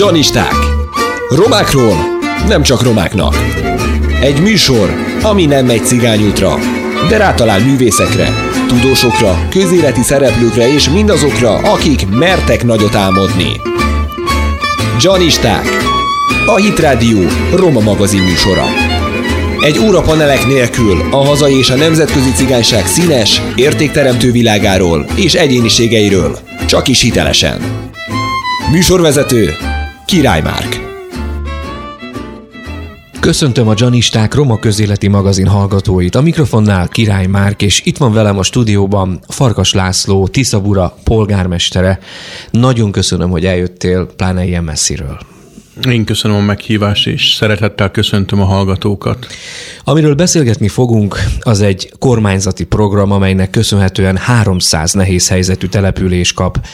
Janisták. Romákról nem csak romáknak. Egy műsor, ami nem megy cigányútra, de rátalál művészekre, tudósokra, közéleti szereplőkre és mindazokra, akik mertek nagyot álmodni. Janisták. A Hit Radio Roma magazin műsora. Egy óra panelek nélkül a hazai és a nemzetközi cigányság színes, értékteremtő világáról és egyéniségeiről, csak is hitelesen. Műsorvezető Király Márk. Köszöntöm a Janisták Roma közéleti magazin hallgatóit. A mikrofonnál Király Márk, és itt van velem a stúdióban Farkas László, Tiszabura polgármestere. Nagyon köszönöm, hogy eljöttél, pláne ilyen messziről. Én köszönöm a meghívást, és szeretettel köszöntöm a hallgatókat. Amiről beszélgetni fogunk, az egy kormányzati program, amelynek köszönhetően 300 nehéz helyzetű település kap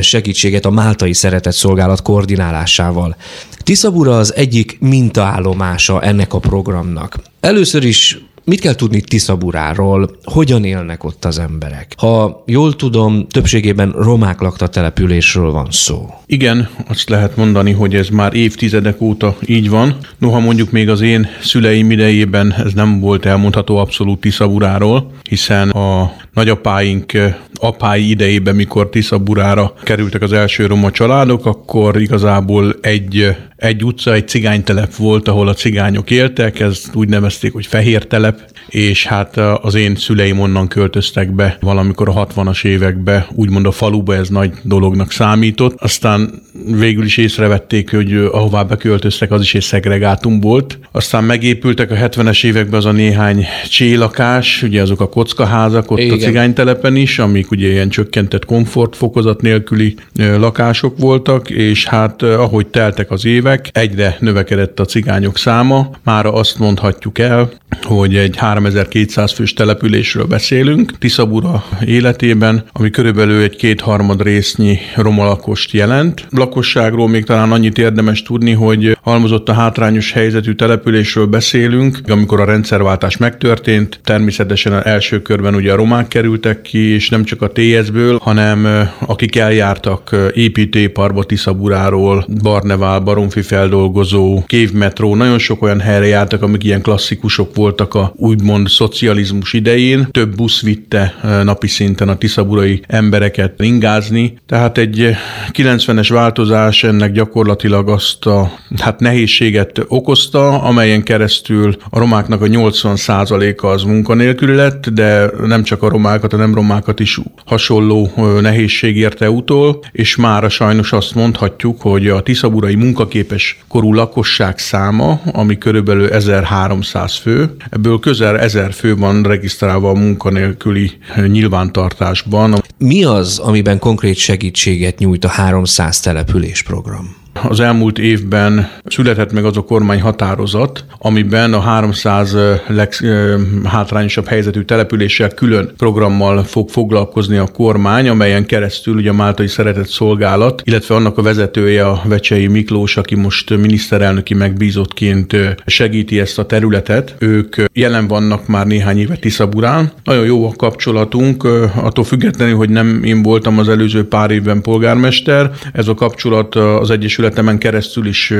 segítséget a Máltai Szeretett Szolgálat koordinálásával. Tiszabura az egyik mintaállomása ennek a programnak. Először is Mit kell tudni Tiszaburáról? Hogyan élnek ott az emberek? Ha jól tudom, többségében romák lakta településről van szó. Igen, azt lehet mondani, hogy ez már évtizedek óta így van. Noha mondjuk még az én szüleim idejében ez nem volt elmondható abszolút Tiszaburáról, hiszen a nagyapáink apái idejében, mikor Tiszaburára kerültek az első roma családok, akkor igazából egy egy utca, egy cigánytelep volt, ahol a cigányok éltek, ezt úgy nevezték, hogy fehér telep, és hát az én szüleim onnan költöztek be valamikor a 60-as évekbe, úgymond a faluba ez nagy dolognak számított. Aztán végül is észrevették, hogy ahová beköltöztek, az is egy szegregátum volt. Aztán megépültek a 70-es években az a néhány csélakás, ugye azok a kockaházak ott Igen. a cigánytelepen is, amik ugye ilyen csökkentett komfortfokozat nélküli lakások voltak, és hát ahogy teltek az évek, egyre növekedett a cigányok száma. Mára azt mondhatjuk el, hogy egy 3200 fős településről beszélünk Tiszabura életében, ami körülbelül egy kétharmad résznyi roma lakost jelent. Lakosságról még talán annyit érdemes tudni, hogy halmozott a hátrányos helyzetű településről beszélünk, amikor a rendszerváltás megtörtént, természetesen első körben ugye a romák kerültek ki, és nem csak a TS-ből, hanem akik eljártak építőiparba Tiszaburáról, Barnevál, Baromfi feldolgozó, Kévmetró, nagyon sok olyan helyre jártak, amik ilyen klasszikusok voltak a úgymond szocializmus idején. Több busz vitte napi szinten a tiszaburai embereket ingázni, tehát egy 90-es változás ennek gyakorlatilag azt a hát nehézséget okozta, amelyen keresztül a romáknak a 80%-a az munkanélküli lett, de nem csak a romákat, a nem romákat is hasonló nehézség érte utol, és mára sajnos azt mondhatjuk, hogy a tiszaburai munkaképes korú lakosság száma, ami körülbelül 1300 fő, ebből közel 1000 fő van regisztrálva a munkanélküli nyilvántartásban. Mi az, amiben konkrét segítséget nyújt a 300 település program? Az elmúlt évben született meg az a kormány határozat, amiben a 300 leghátrányosabb helyzetű településsel külön programmal fog foglalkozni a kormány, amelyen keresztül ugye a Máltai Szeretett Szolgálat, illetve annak a vezetője a Vecsei Miklós, aki most miniszterelnöki megbízottként segíti ezt a területet. Ők jelen vannak már néhány éve Tiszaburán. Nagyon jó a kapcsolatunk, attól függetlenül, hogy nem én voltam az előző pár évben polgármester. Ez a kapcsolat az Egyesült Egyesületemen keresztül is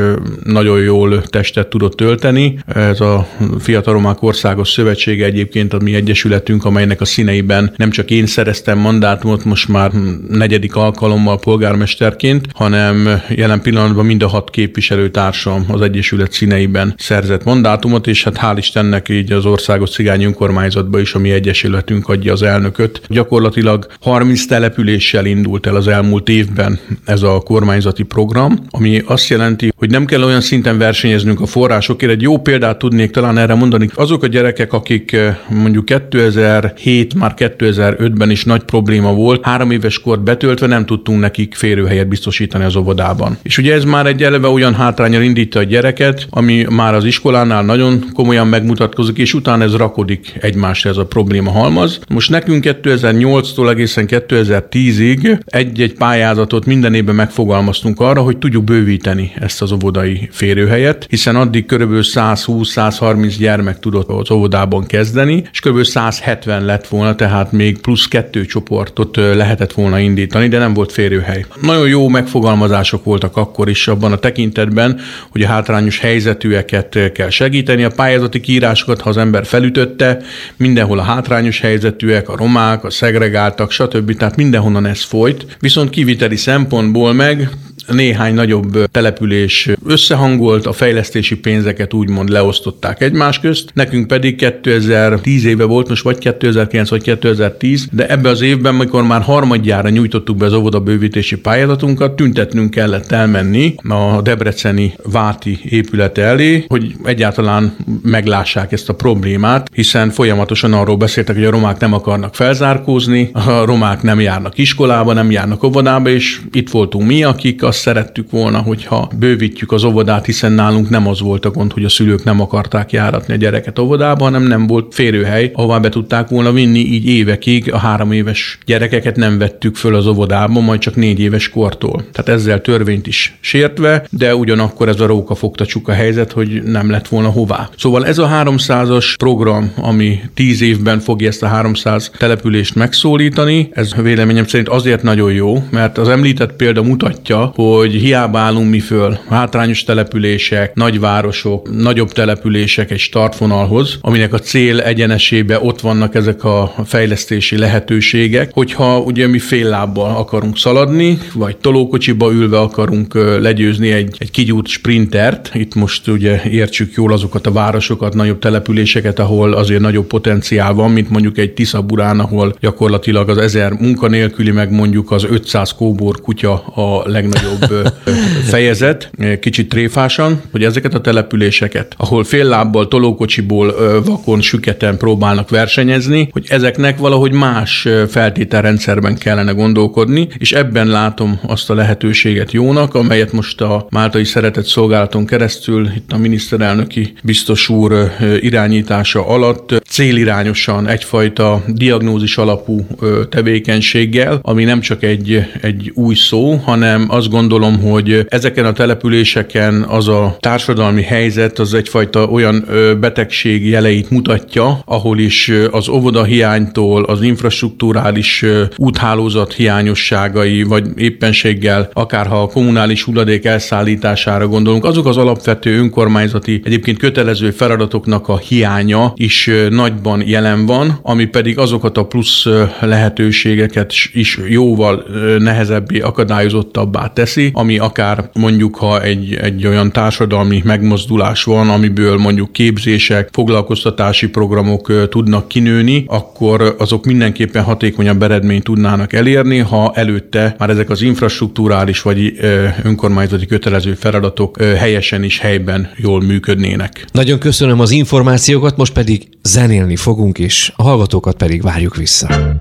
nagyon jól testet tudott tölteni. Ez a Fiatal Romák Országos Szövetsége egyébként a mi egyesületünk, amelynek a színeiben nem csak én szereztem mandátumot most már negyedik alkalommal polgármesterként, hanem jelen pillanatban mind a hat képviselőtársam az egyesület színeiben szerzett mandátumot, és hát hál' Istennek így az országos cigány önkormányzatba is a mi egyesületünk adja az elnököt. Gyakorlatilag 30 településsel indult el az elmúlt évben ez a kormányzati program, ami azt jelenti, hogy nem kell olyan szinten versenyeznünk a forrásokért. Egy jó példát tudnék talán erre mondani. Azok a gyerekek, akik eh, mondjuk 2007, már 2005-ben is nagy probléma volt, három éves kort betöltve nem tudtunk nekik férőhelyet biztosítani az óvodában. És ugye ez már egy eleve olyan hátrányal indítja a gyereket, ami már az iskolánál nagyon komolyan megmutatkozik, és utána ez rakodik egymásra ez a probléma halmaz. Most nekünk 2008-tól egészen 2010-ig egy-egy pályázatot minden évben megfogalmaztunk arra, hogy tudjuk fogjuk bővíteni ezt az óvodai férőhelyet, hiszen addig kb. 120-130 gyermek tudott az óvodában kezdeni, és kb. 170 lett volna, tehát még plusz kettő csoportot lehetett volna indítani, de nem volt férőhely. Nagyon jó megfogalmazások voltak akkor is abban a tekintetben, hogy a hátrányos helyzetűeket kell segíteni. A pályázati kiírásokat, ha az ember felütötte, mindenhol a hátrányos helyzetűek, a romák, a szegregáltak, stb. Tehát mindenhonnan ez folyt. Viszont kiviteli szempontból meg néhány nagyobb település összehangolt, a fejlesztési pénzeket úgymond leosztották egymás közt, nekünk pedig 2010 éve volt, most vagy 2009 vagy 2010, de ebbe az évben, amikor már harmadjára nyújtottuk be az óvoda bővítési pályázatunkat, tüntetnünk kellett elmenni a Debreceni Váti épülete elé, hogy egyáltalán meglássák ezt a problémát, hiszen folyamatosan arról beszéltek, hogy a romák nem akarnak felzárkózni, a romák nem járnak iskolába, nem járnak óvodába, és itt voltunk mi, akik azt szerettük volna, hogyha bővítjük az óvodát, hiszen nálunk nem az volt a gond, hogy a szülők nem akarták járatni a gyereket óvodába, hanem nem volt férőhely, ahová be tudták volna vinni, így évekig a három éves gyerekeket nem vettük föl az óvodába, majd csak négy éves kortól. Tehát ezzel törvényt is sértve, de ugyanakkor ez a róka fogta csuka helyzet, hogy nem lett volna hová. Szóval ez a 300-as program, ami 10 évben fogja ezt a 300 települést megszólítani, ez véleményem szerint azért nagyon jó, mert az említett példa mutatja, hogy hiába állunk mi föl hátrányos települések, nagyvárosok, nagyobb települések egy startvonalhoz, aminek a cél egyenesébe ott vannak ezek a fejlesztési lehetőségek, hogyha ugye mi fél lábbal akarunk szaladni, vagy tolókocsiba ülve akarunk legyőzni egy, egy kigyúrt sprintert, itt most ugye értsük jól azokat a városokat, nagyobb településeket, ahol azért nagyobb potenciál van, mint mondjuk egy Tiszaburán, ahol gyakorlatilag az ezer munkanélküli, meg mondjuk az 500 kóbor kutya a legnagyobb nagyobb fejezet, kicsit tréfásan, hogy ezeket a településeket, ahol fél lábbal, tolókocsiból vakon, süketen próbálnak versenyezni, hogy ezeknek valahogy más feltételrendszerben kellene gondolkodni, és ebben látom azt a lehetőséget jónak, amelyet most a Máltai Szeretett Szolgálaton keresztül itt a miniszterelnöki biztos úr irányítása alatt célirányosan egyfajta diagnózis alapú tevékenységgel, ami nem csak egy, egy új szó, hanem azt gondolom, hogy ezeken a településeken az a társadalmi helyzet az egyfajta olyan betegség jeleit mutatja, ahol is az óvoda hiánytól az infrastruktúrális úthálózat hiányosságai, vagy éppenséggel, akár ha a kommunális hulladék elszállítására gondolunk, azok az alapvető önkormányzati egyébként kötelező feladatoknak a hiánya is nagyban jelen van, ami pedig azokat a plusz lehetőségeket is jóval nehezebbé akadályozottabbá teszi, ami akár mondjuk, ha egy, egy olyan társadalmi megmozdulás van, amiből mondjuk képzések, foglalkoztatási programok tudnak kinőni, akkor azok mindenképpen hatékonyabb eredményt tudnának elérni, ha előtte már ezek az infrastruktúrális vagy önkormányzati kötelező feladatok helyesen is helyben jól működnének. Nagyon köszönöm az információkat, most pedig zenélni fogunk, és a hallgatókat pedig várjuk vissza.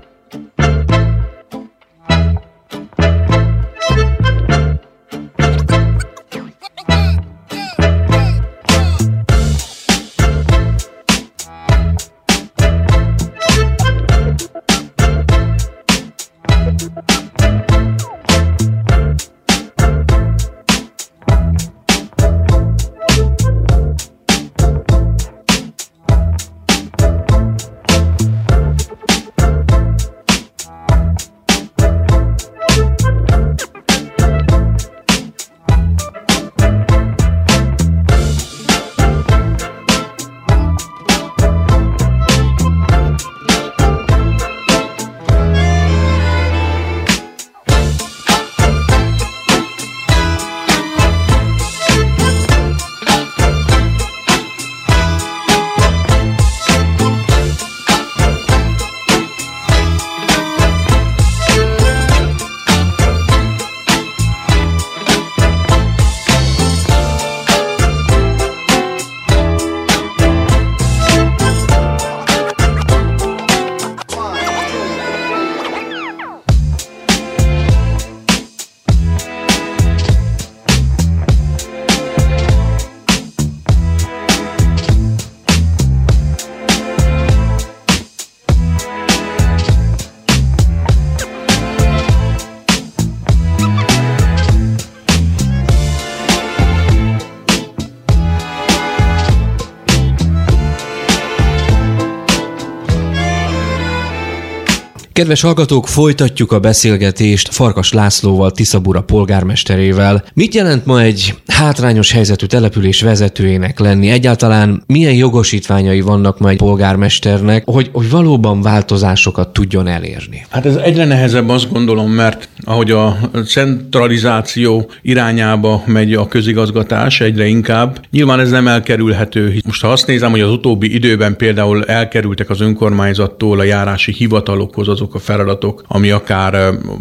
Kedves hallgatók, folytatjuk a beszélgetést Farkas Lászlóval, Tiszabura polgármesterével. Mit jelent ma egy hátrányos helyzetű település vezetőjének lenni? Egyáltalán milyen jogosítványai vannak ma egy polgármesternek, hogy, hogy valóban változásokat tudjon elérni? Hát ez egyre nehezebb azt gondolom, mert ahogy a centralizáció irányába megy a közigazgatás egyre inkább, nyilván ez nem elkerülhető. Most ha azt nézem, hogy az utóbbi időben például elkerültek az önkormányzattól a járási hivatalokhoz azok a feladatok, ami akár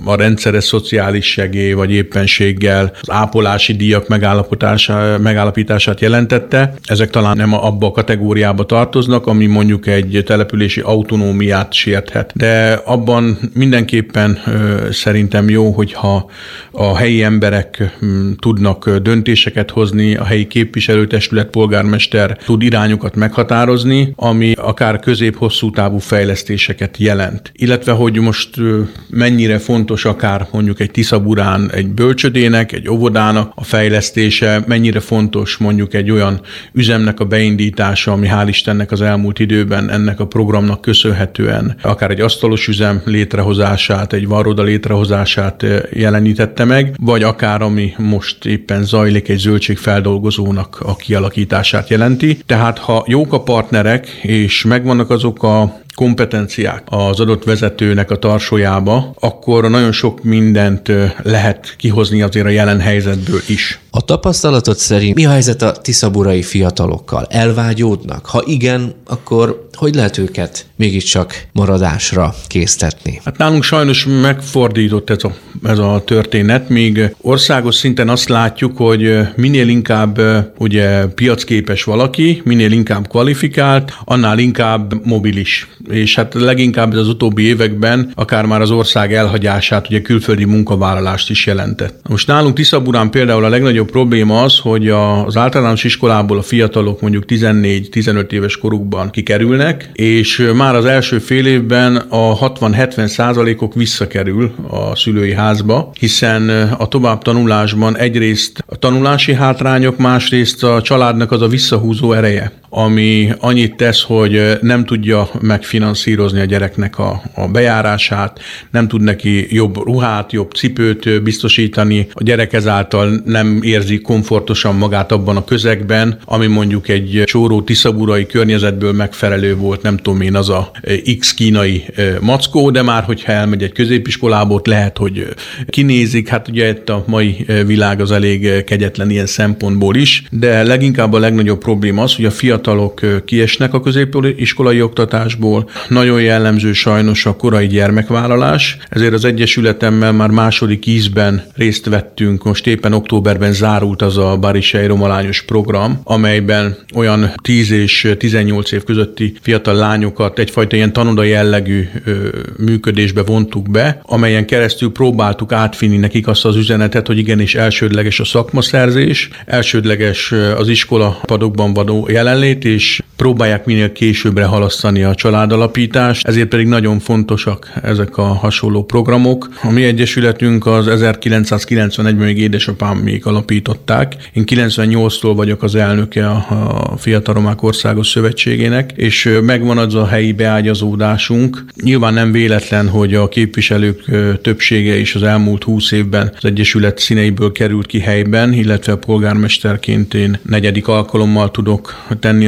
a rendszeres szociális segély vagy éppenséggel az ápolási díjak megállapítását jelentette. Ezek talán nem abba a kategóriába tartoznak, ami mondjuk egy települési autonómiát sérthet. De abban mindenképpen szerintem jó, hogyha a helyi emberek tudnak döntéseket hozni, a helyi képviselőtestület, polgármester tud irányokat meghatározni, ami akár közép-hosszú távú fejlesztéseket jelent. Illetve, hogy most mennyire fontos akár mondjuk egy Tiszaburán egy bölcsödének, egy óvodának a fejlesztése, mennyire fontos mondjuk egy olyan üzemnek a beindítása, ami hál' Istennek az elmúlt időben ennek a programnak köszönhetően akár egy asztalos üzem létrehozását, egy varroda létrehozását jelenítette meg, vagy akár ami most éppen zajlik egy zöldségfeldolgozónak a kialakítását jelenti. Tehát ha jók a partnerek, és megvannak azok a kompetenciák az adott vezetőnek a tarsójába, akkor nagyon sok mindent lehet kihozni azért a jelen helyzetből is. A tapasztalatot szerint mi a helyzet a tiszaburai fiatalokkal? Elvágyódnak? Ha igen, akkor hogy lehet őket mégiscsak maradásra késztetni? Hát nálunk sajnos megfordított ez a, ez a történet, míg országos szinten azt látjuk, hogy minél inkább ugye piacképes valaki, minél inkább kvalifikált, annál inkább mobilis. És hát leginkább az utóbbi években akár már az ország elhagyását, ugye külföldi munkavállalást is jelentett. Most nálunk Tiszaburán például a legnagyobb probléma az, hogy az általános iskolából a fiatalok mondjuk 14-15 éves korukban kikerülnek, és már az első fél évben a 60-70 százalékok visszakerül a szülői házba, hiszen a tovább tanulásban egyrészt a tanulási hátrányok, másrészt a családnak az a visszahúzó ereje ami annyit tesz, hogy nem tudja megfinanszírozni a gyereknek a, a bejárását, nem tud neki jobb ruhát, jobb cipőt biztosítani, a gyerek ezáltal nem érzi komfortosan magát abban a közegben, ami mondjuk egy csóró tiszaburai környezetből megfelelő volt, nem tudom én, az a X kínai mackó, de már hogyha elmegy egy középiskolába, ott lehet, hogy kinézik, hát ugye itt a mai világ az elég kegyetlen ilyen szempontból is, de leginkább a legnagyobb probléma az, hogy a fiatal fiatalok kiesnek a középiskolai oktatásból. Nagyon jellemző sajnos a korai gyermekvállalás, ezért az Egyesületemmel már második ízben részt vettünk. Most éppen októberben zárult az a Barisei Romalányos program, amelyben olyan 10 és 18 év közötti fiatal lányokat egyfajta ilyen tanoda jellegű működésbe vontuk be, amelyen keresztül próbáltuk átfinni nekik azt az üzenetet, hogy igenis elsődleges a szakmaszerzés, elsődleges az iskola padokban való jelenlét, zenét, és próbálják minél későbbre halasztani a családalapítást, ezért pedig nagyon fontosak ezek a hasonló programok. A mi egyesületünk az 1991-ben még édesapám még alapították. Én 98-tól vagyok az elnöke a Fiatal Romák Országos Szövetségének, és megvan az a helyi beágyazódásunk. Nyilván nem véletlen, hogy a képviselők többsége is az elmúlt 20 évben az Egyesület színeiből került ki helyben, illetve a polgármesterként én negyedik alkalommal tudok tenni tenni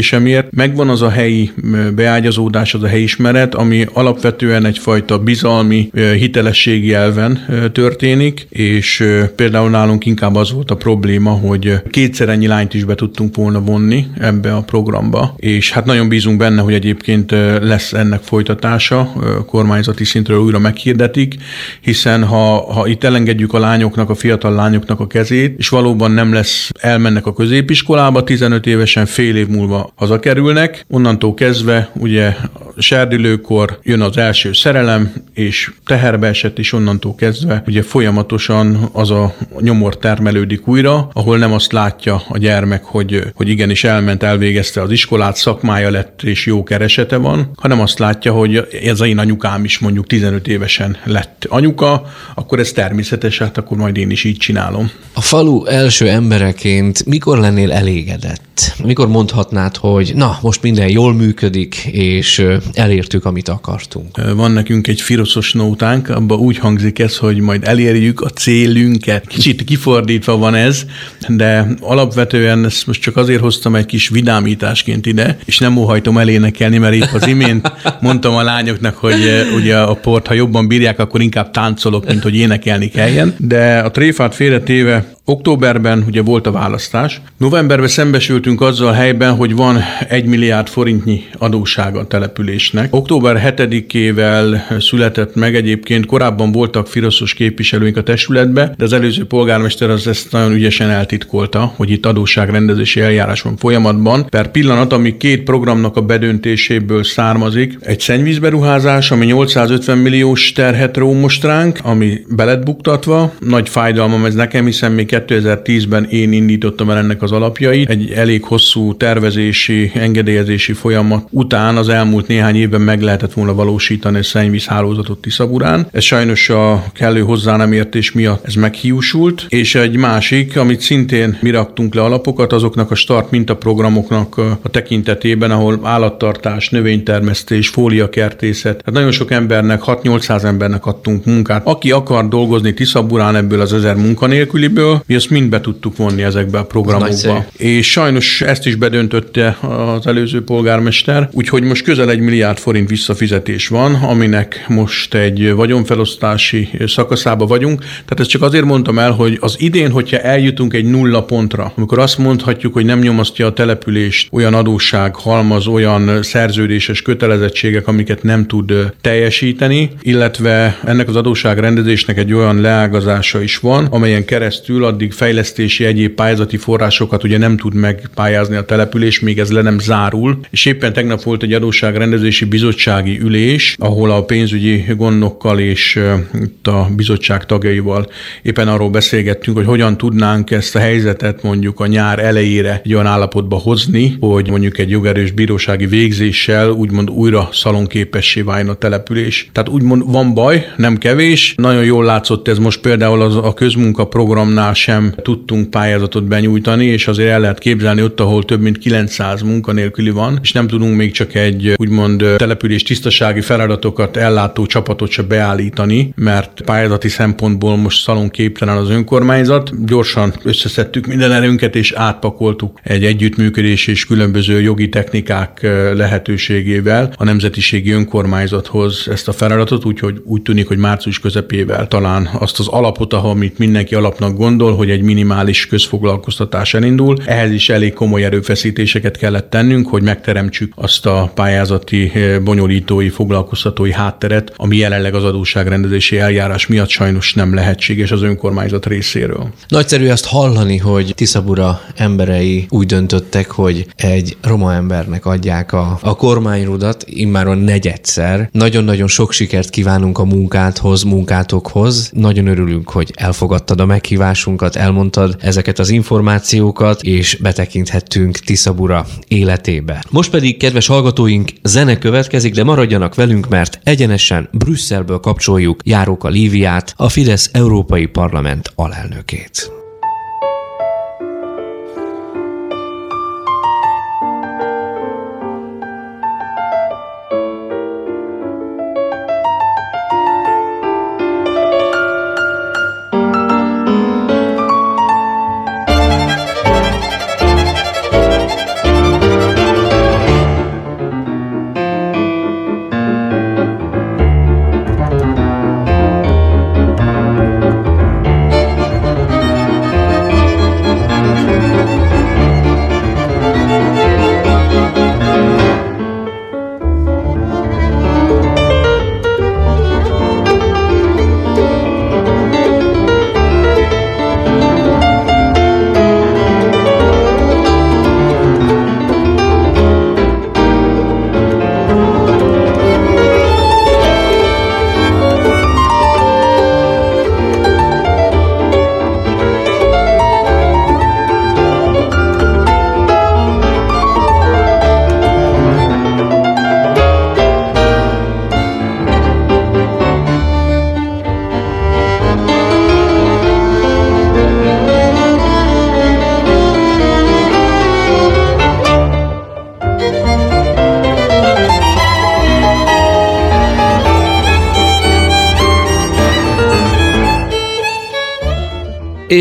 a településemért. Megvan az a helyi beágyazódás, az a helyismeret, ami alapvetően egyfajta bizalmi, hitelességi elven történik, és például nálunk inkább az volt a probléma, hogy kétszer ennyi lányt is be tudtunk volna vonni ebbe a programba, és hát nagyon bízunk benne, hogy egyébként lesz ennek folytatása, kormányzati szintről újra meghirdetik, hiszen ha, ha itt elengedjük a lányoknak, a fiatal lányoknak a kezét, és valóban nem lesz, elmennek a középiskolába, 15 évesen fél év múlva hazakerülnek. Onnantól kezdve ugye serdülőkor jön az első szerelem, és teherbe esett, és onnantól kezdve ugye folyamatosan az a nyomor termelődik újra, ahol nem azt látja a gyermek, hogy, hogy igenis elment, elvégezte az iskolát, szakmája lett, és jó keresete van, hanem azt látja, hogy ez én anyukám is mondjuk 15 évesen lett anyuka, akkor ez természetes, hát akkor majd én is így csinálom. A falu első embereként mikor lennél elégedett? Mikor mondhatnád, hogy na, most minden jól működik, és elértük, amit akartunk. Van nekünk egy firoszos nótánk, abban úgy hangzik ez, hogy majd elérjük a célünket. Kicsit kifordítva van ez, de alapvetően ezt most csak azért hoztam egy kis vidámításként ide, és nem óhajtom elénekelni, mert itt az imént mondtam a lányoknak, hogy ugye a port, ha jobban bírják, akkor inkább táncolok, mint hogy énekelni kelljen. De a tréfát félretéve Októberben ugye volt a választás. Novemberben szembesültünk azzal helyben, hogy van egy milliárd forintnyi adósága a településnek. Október 7-ével született meg egyébként, korábban voltak firoszos képviselőink a testületbe, de az előző polgármester az ezt nagyon ügyesen eltitkolta, hogy itt adósságrendezési eljárás van folyamatban. Per pillanat, ami két programnak a bedöntéséből származik, egy szennyvízberuházás, ami 850 milliós terhet ró most ránk, ami belet buktatva. Nagy fájdalmam ez nekem, hiszen még 2010-ben én indítottam el ennek az alapjait. Egy elég hosszú tervezési, engedélyezési folyamat után az elmúlt néhány évben meg lehetett volna valósítani a szennyvízhálózatot Tiszaburán. Ez sajnos a kellő hozzá nem értés miatt ez meghiúsult, és egy másik, amit szintén mi raktunk le alapokat, azoknak a start mintaprogramoknak a tekintetében, ahol állattartás, növénytermesztés, fóliakertészet, hát nagyon sok embernek, 6-800 embernek adtunk munkát. Aki akar dolgozni Tiszaburán ebből az ezer munkanélküliből, mi ezt mind be tudtuk vonni ezekbe a programokba. És sajnos ezt is bedöntötte az előző polgármester, úgyhogy most közel egy milliárd forint visszafizetés van, aminek most egy vagyonfelosztási szakaszába vagyunk. Tehát ezt csak azért mondtam el, hogy az idén, hogyha eljutunk egy nulla pontra, amikor azt mondhatjuk, hogy nem nyomasztja a települést olyan adósság, halmaz, olyan szerződéses kötelezettségek, amiket nem tud teljesíteni, illetve ennek az adósság rendezésnek egy olyan leágazása is van, amelyen keresztül addig fejlesztési egyéb pályázati forrásokat ugye nem tud megpályázni a település, még ez le nem zárul. És éppen tegnap volt egy adósságrendezési bizottsági ülés, ahol a pénzügyi gondokkal és itt a bizottság tagjaival éppen arról beszélgettünk, hogy hogyan tudnánk ezt a helyzetet mondjuk a nyár elejére egy olyan állapotba hozni, hogy mondjuk egy jogerős bírósági végzéssel úgymond újra szalonképessé váljon a település. Tehát úgymond van baj, nem kevés. Nagyon jól látszott ez most például az a közmunkaprogramnál sem tudtunk pályázatot benyújtani, és azért el lehet képzelni ott, ahol több mint 900 munkanélküli van, és nem tudunk még csak egy úgymond település tisztasági feladatokat ellátó csapatot se beállítani, mert pályázati szempontból most szalon képtelen az önkormányzat. Gyorsan összeszedtük minden erőnket, és átpakoltuk egy együttműködés és különböző jogi technikák lehetőségével a nemzetiségi önkormányzathoz ezt a feladatot, úgyhogy úgy tűnik, hogy március közepével talán azt az alapot, ahol amit mindenki alapnak gondol, hogy egy minimális közfoglalkoztatás elindul. Ehhez is elég komoly erőfeszítéseket kellett tennünk, hogy megteremtsük azt a pályázati bonyolítói, foglalkoztatói hátteret, ami jelenleg az adósságrendezési eljárás miatt sajnos nem lehetséges az önkormányzat részéről. Nagyszerű azt hallani, hogy Tiszabura emberei úgy döntöttek, hogy egy roma embernek adják a, a kormányrudat, immáron negyedszer. Nagyon-nagyon sok sikert kívánunk a munkádhoz, munkátokhoz. Nagyon örülünk, hogy elfogadtad a meghívásunkat, elmondtad ezeket az információkat, és betekinthettünk Tiszabura életébe. Most pedig, kedves hallgatóink, zene következik, de maradjanak velünk, mert egyenesen Brüsszelből kapcsoljuk Járóka Líviát, a Fidesz Európai Parlament alelnökét.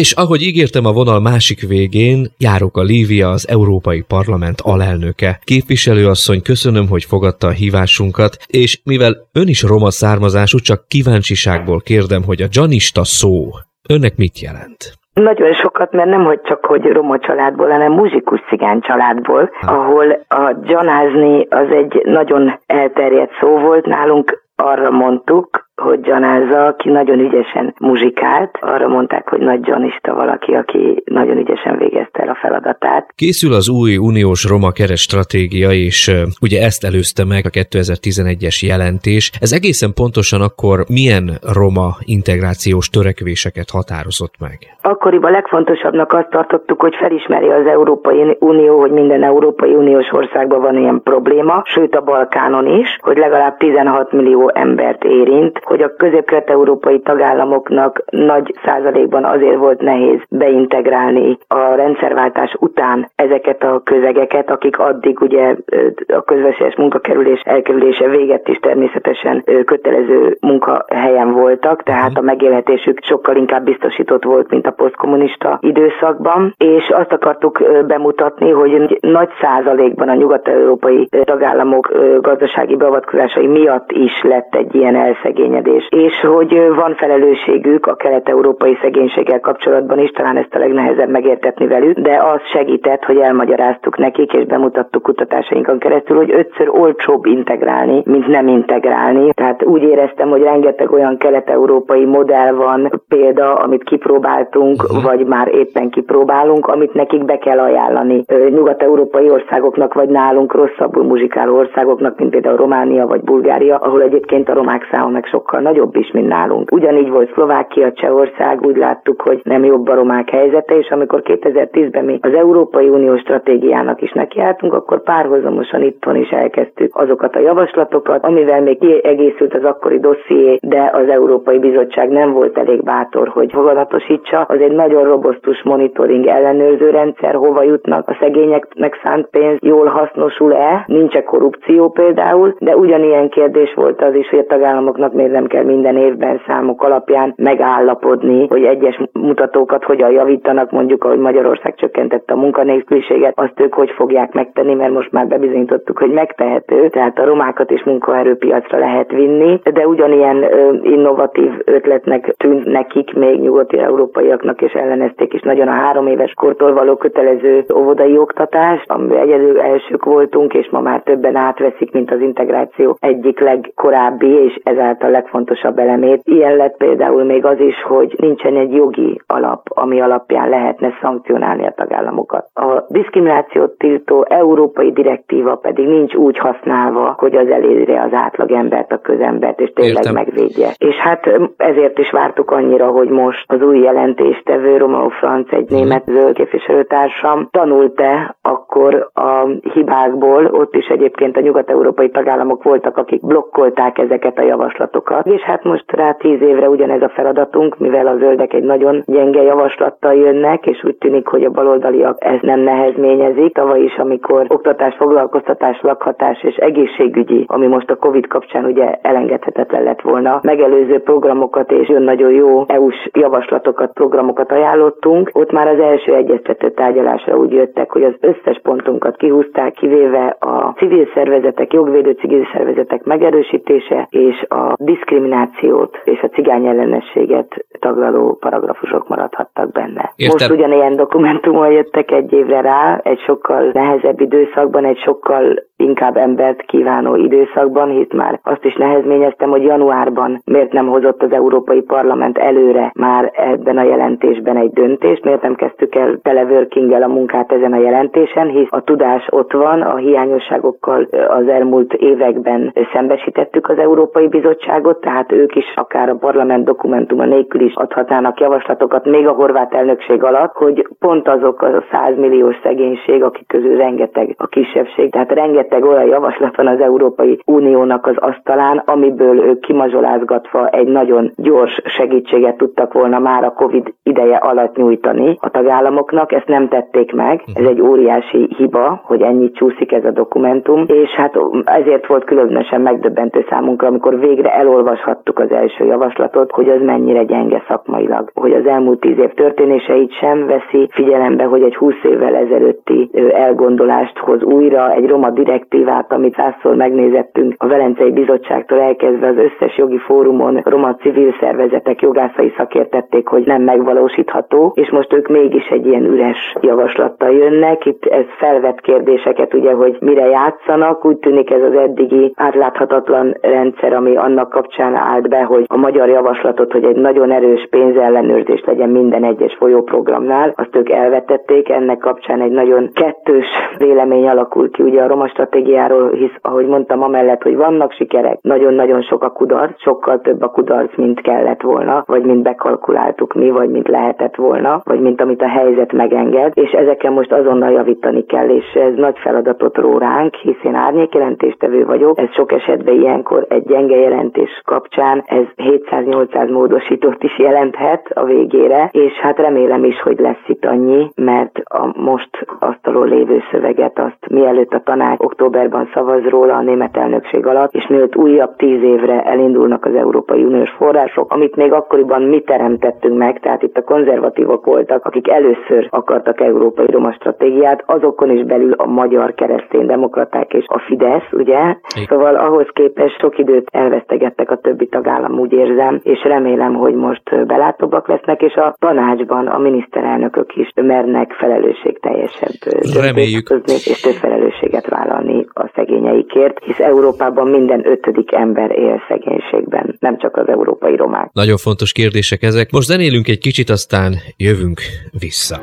És ahogy ígértem a vonal másik végén, járok a Lívia, az Európai Parlament alelnöke. Képviselőasszony, köszönöm, hogy fogadta a hívásunkat, és mivel ön is roma származású, csak kíváncsiságból kérdem, hogy a dzsanista szó önnek mit jelent? Nagyon sokat, mert nem hogy csak hogy roma családból, hanem muzsikus cigány családból, ahol a gyanázni az egy nagyon elterjedt szó volt nálunk, arra mondtuk, hogy Gyanázza, aki nagyon ügyesen muzsikált, arra mondták, hogy nagy Gyanista valaki, aki nagyon ügyesen végezte el a feladatát. Készül az új uniós roma keres stratégia, és ugye ezt előzte meg a 2011-es jelentés. Ez egészen pontosan akkor milyen roma integrációs törekvéseket határozott meg? Akkoriban legfontosabbnak azt tartottuk, hogy felismeri az Európai Unió, hogy minden Európai Uniós országban van ilyen probléma, sőt a Balkánon is, hogy legalább 16 millió embert érint, hogy a közép-kelet-európai tagállamoknak nagy százalékban azért volt nehéz beintegrálni a rendszerváltás után ezeket a közegeket, akik addig ugye a közvesélyes munkakerülés elkerülése véget is természetesen kötelező munkahelyen voltak, tehát a megélhetésük sokkal inkább biztosított volt, mint a posztkommunista időszakban, és azt akartuk bemutatni, hogy nagy százalékban a nyugat-európai tagállamok gazdasági beavatkozásai miatt is lett egy ilyen elszegényedés növekedés, és hogy van felelősségük a kelet-európai szegénységgel kapcsolatban is, talán ezt a legnehezebb megértetni velük, de az segített, hogy elmagyaráztuk nekik, és bemutattuk kutatásainkon keresztül, hogy ötször olcsóbb integrálni, mint nem integrálni. Tehát úgy éreztem, hogy rengeteg olyan kelet-európai modell van, példa, amit kipróbáltunk, uh-huh. vagy már éppen kipróbálunk, amit nekik be kell ajánlani nyugat-európai országoknak, vagy nálunk rosszabbul muzsikáló országoknak, mint például Románia vagy Bulgária, ahol egyébként a romák száma meg sok sokkal nagyobb is, mint nálunk. Ugyanígy volt Szlovákia, Csehország, úgy láttuk, hogy nem jobb a romák helyzete, és amikor 2010-ben mi az Európai Unió stratégiának is nekiálltunk, akkor párhuzamosan itthon is elkezdtük azokat a javaslatokat, amivel még kiegészült az akkori dosszié, de az Európai Bizottság nem volt elég bátor, hogy fogadatosítsa. Az egy nagyon robosztus monitoring ellenőrző rendszer, hova jutnak a szegényeknek szánt pénz, jól hasznosul-e, nincs-e korrupció például, de ugyanilyen kérdés volt az is, hogy a tagállamoknak miért nem kell minden évben számok alapján megállapodni, hogy egyes mutatókat hogyan javítanak, mondjuk ahogy Magyarország csökkentette a munkanélküliséget, azt ők hogy fogják megtenni, mert most már bebizonyítottuk, hogy megtehető, tehát a romákat is munkaerőpiacra lehet vinni, de ugyanilyen innovatív ötletnek tűnt nekik még nyugati európaiaknak, és ellenezték is nagyon a három éves kortól való kötelező óvodai oktatást, amiben egyedül elsők voltunk, és ma már többen átveszik, mint az integráció egyik legkorábbi, és ezáltal legfontosabb elemét. Ilyen lett például még az is, hogy nincsen egy jogi alap, ami alapján lehetne szankcionálni a tagállamokat. A diszkriminációt tiltó európai direktíva pedig nincs úgy használva, hogy az elérje az átlagembert, a közembert, és tényleg Értem. megvédje. És hát ezért is vártuk annyira, hogy most az új jelentéstevő Romeo Franc, egy mhm. német zöld képviselőtársam tanult-e akkor a hibákból, ott is egyébként a nyugat-európai tagállamok voltak, akik blokkolták ezeket a javaslatokat javaslatokat, és hát most rá tíz évre ugyanez a feladatunk, mivel a zöldek egy nagyon gyenge javaslattal jönnek, és úgy tűnik, hogy a baloldaliak ezt nem nehezményezik. Tavaly is, amikor oktatás, foglalkoztatás, lakhatás és egészségügyi, ami most a Covid kapcsán ugye elengedhetetlen lett volna, megelőző programokat és jön nagyon jó EU-s javaslatokat, programokat ajánlottunk. Ott már az első egyeztető tárgyalásra úgy jöttek, hogy az összes pontunkat kihúzták, kivéve a civil szervezetek, jogvédő civil szervezetek megerősítése és a diszkriminációt és a cigány ellenességet taglaló paragrafusok maradhattak benne. Értem. Most ugyanilyen dokumentumon jöttek egy évre rá, egy sokkal nehezebb időszakban, egy sokkal inkább embert kívánó időszakban, hisz már azt is nehezményeztem, hogy januárban miért nem hozott az Európai Parlament előre már ebben a jelentésben egy döntést, miért nem kezdtük el teleworking a munkát ezen a jelentésen, hisz a tudás ott van, a hiányosságokkal az elmúlt években szembesítettük az Európai Bizottságot, tehát ők is akár a parlament dokumentuma nélkül is adhatnának javaslatokat, még a horvát elnökség alatt, hogy pont azok a 100 milliós szegénység, akik közül rengeteg a kisebbség, tehát rengeteg olyan javaslat van az Európai Uniónak az asztalán, amiből ők kimazsolázgatva egy nagyon gyors segítséget tudtak volna már a Covid ideje alatt nyújtani a tagállamoknak. Ezt nem tették meg. Ez egy óriási hiba, hogy ennyit csúszik ez a dokumentum, és hát ezért volt különösen megdöbbentő számunkra, amikor végre elolvastuk olvashattuk az első javaslatot, hogy az mennyire gyenge szakmailag, hogy az elmúlt tíz év történéseit sem veszi figyelembe, hogy egy 20 évvel ezelőtti elgondolást hoz újra, egy roma direktívát, amit százszor megnézettünk a Velencei Bizottságtól elkezdve az összes jogi fórumon, roma civil szervezetek jogászai szakértették, hogy nem megvalósítható, és most ők mégis egy ilyen üres javaslattal jönnek. Itt ez felvet kérdéseket, ugye, hogy mire játszanak. Úgy tűnik ez az eddigi átláthatatlan rendszer, ami annak kapcsán állt be, hogy a magyar javaslatot, hogy egy nagyon erős pénzellenőrzés legyen minden egyes folyóprogramnál, azt ők elvetették. Ennek kapcsán egy nagyon kettős vélemény alakul ki ugye a roma stratégiáról, hisz ahogy mondtam, amellett, hogy vannak sikerek, nagyon-nagyon sok a kudarc, sokkal több a kudarc, mint kellett volna, vagy mint bekalkuláltuk mi, vagy mint lehetett volna, vagy mint amit a helyzet megenged, és ezeken most azonnal javítani kell, és ez nagy feladatot ró ránk, hisz én árnyékjelentéstevő vagyok, ez sok esetben ilyenkor egy gyenge jelentés kapcsán ez 700-800 módosítót is jelenthet a végére, és hát remélem is, hogy lesz itt annyi, mert a most asztalon lévő szöveget azt mielőtt a tanács októberben szavaz róla a német elnökség alatt, és mielőtt újabb tíz évre elindulnak az Európai Uniós források, amit még akkoriban mi teremtettünk meg, tehát itt a konzervatívok voltak, akik először akartak európai roma stratégiát, azokon is belül a magyar kereszténydemokraták és a Fidesz, ugye? Szóval ahhoz képest sok időt elvesztegettek a többi tagállam, úgy érzem, és remélem, hogy most belátóbbak lesznek, és a tanácsban a miniszterelnökök is mernek felelősségteljesebb Reméljük. és több felelősséget vállalni a szegényeikért, hisz Európában minden ötödik ember él szegénységben, nem csak az európai romák. Nagyon fontos kérdések ezek. Most zenélünk egy kicsit, aztán jövünk vissza.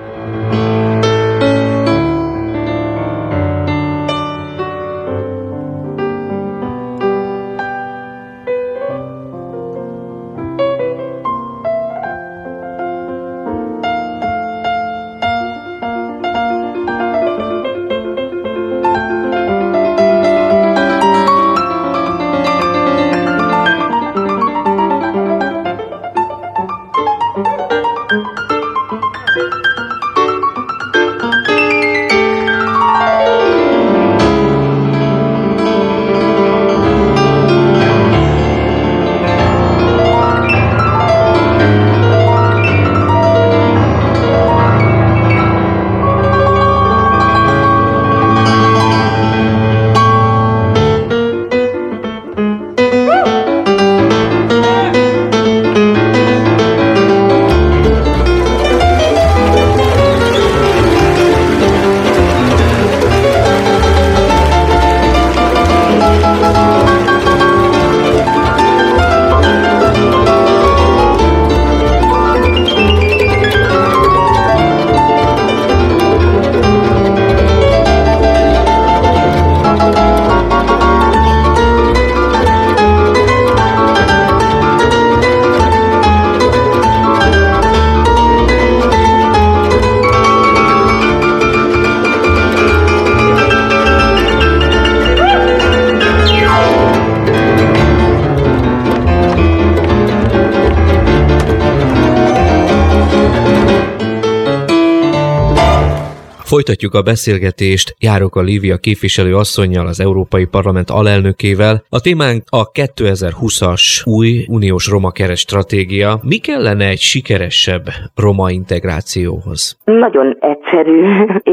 Folytatjuk a beszélgetést Járok a Lívia képviselő asszonynal, az Európai Parlament alelnökével. A témánk a 2020-as új uniós roma keres stratégia. Mi kellene egy sikeresebb roma integrációhoz? Nagyon egyszerű.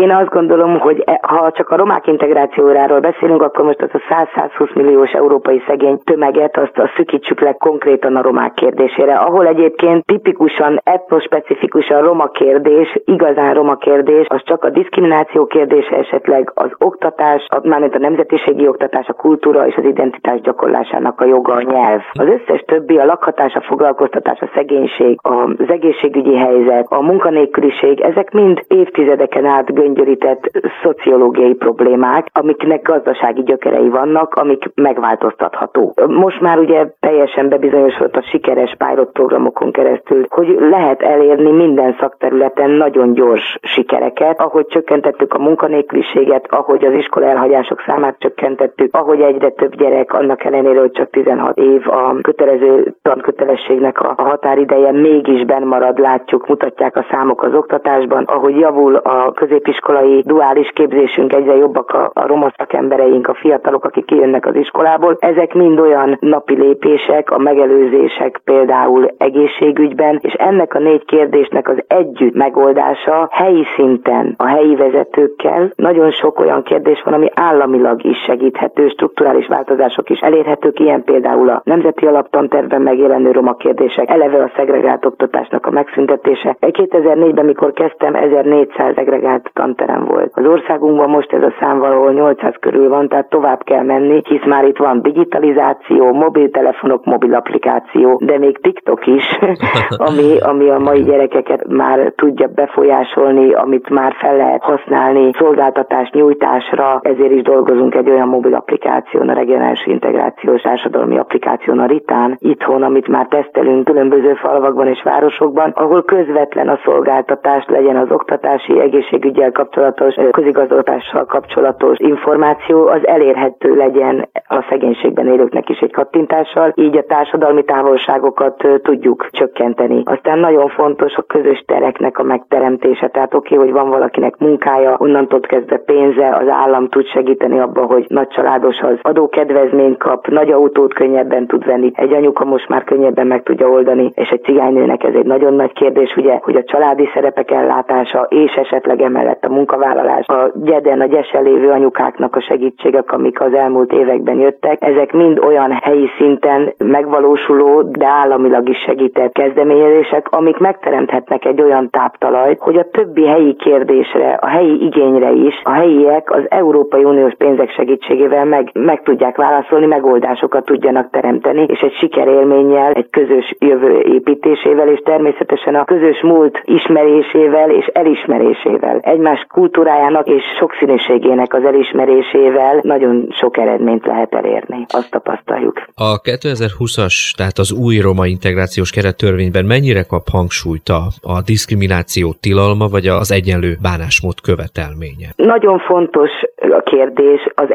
Én azt gondolom, hogy e- ha csak a romák integrációráról beszélünk, akkor most az a 100-120 milliós európai szegény tömeget, azt a szükítsük le konkrétan a romák kérdésére, ahol egyébként tipikusan etnospecifikusan roma kérdés, igazán roma kérdés, az csak a diszkrimináció kérdése esetleg az oktatás, mármint a nemzetiségi oktatás, a kultúra és az identitás gyakorlásának a joga, a nyelv. Az összes többi, a lakhatás, a foglalkoztatás, a szegénység, az egészségügyi helyzet, a munkanélküliség, ezek mind évtizedeken át göngyörített szociológiai problémák, amiknek gazdasági gyökerei vannak, amik megváltoztatható. Most már ugye teljesen bebizonyosodott a sikeres pilot programokon keresztül, hogy lehet elérni minden szakterületen nagyon gyors sikereket, ahogy csökkentettük a munkanélküliséget, ahogy az iskola elhagyások számát csökkentettük, ahogy egyre több gyerek, annak ellenére, hogy csak 16 év a kötelező tankötelességnek a határideje mégis benn marad, látjuk, mutatják a számok az oktatásban, ahogy javul a középiskolai duális képzésünk, egyre jobbak a, a roma szakembereink, a fiatalok, akik kijönnek az iskolából. Ezek mind olyan napi lépések, a megelőzések például egészségügyben, és ennek a négy kérdésnek az együtt megoldása helyi szinten a helyi vezetőkkel. Nagyon sok olyan kérdés van, ami államilag is segíthető, strukturális változások is elérhetők, ilyen például a Nemzeti Alaptantervben megjelenő roma kérdések, eleve a szegregált oktatásnak a megszüntetése. 2004-ben, mikor kezdtem, 1400 szegregált tanterem volt. Az országunkban most ez a szám valahol 800 körül van, tehát tovább kell menni, hisz már itt van digitalizáció, mobiltelefonok, mobil applikáció, de még TikTok is, ami, ami a mai gyerekeket már tudja befolyásolni, amit már fel lehet használni szolgáltatás nyújtásra, ezért is dolgozunk egy olyan mobil applikáción, a regionális integrációs társadalmi applikáción a Ritán, itthon, amit már tesztelünk különböző falvakban és városokban, ahol közvetlen a szolgáltatás legyen az oktatási, egészségügyel kapcsolatos, közigazgatással kapcsolatos információ, az elérhető legyen a szegénységben élőknek is egy kattintással, így a társadalmi távolságokat tudjuk csökkenteni. Aztán nagyon fontos a közös tereknek a megteremtése, tehát oké, okay, hogy van valakinek munkája, onnantól kezdve pénze, az állam tud segíteni abban, hogy nagy családos az adókedvezményt kap, nagy autót könnyebben tud venni, egy anyuka most már könnyebben meg tudja oldani, és egy cigánynőnek ez egy nagyon nagy kérdés, ugye, hogy a családi szerepek ellátása és esetleg emellett a munkavállalás, a gyeden, a gyesen lévő anyukáknak a segítségek, amik az elmúlt években jöttek, ezek mind olyan helyi szinten megvalósuló, de államilag is segített kezdeményezések, amik megteremthetnek egy olyan táptalajt, hogy a többi helyi kérdésre, a helyi igényre is a helyiek az Európai Uniós pénzek segítségével meg, meg tudják válaszolni, megoldásokat tudjanak teremteni, és egy sikerélménnyel, egy közös jövő építésével, és természetesen a közös múlt ismerésével és elismerésével, egymás kultúrájának és sokszínűségének az elismerésével nagyon sok eredményt lehet elérni. Azt tapasztaljuk. A 2020-as, tehát az új roma integrációs kerettörvényben mennyire kap hangsúlyt a, a diszkrimináció tilalma, vagy az egyenlő bánásmód követelménye? Nagyon fontos a kérdés, az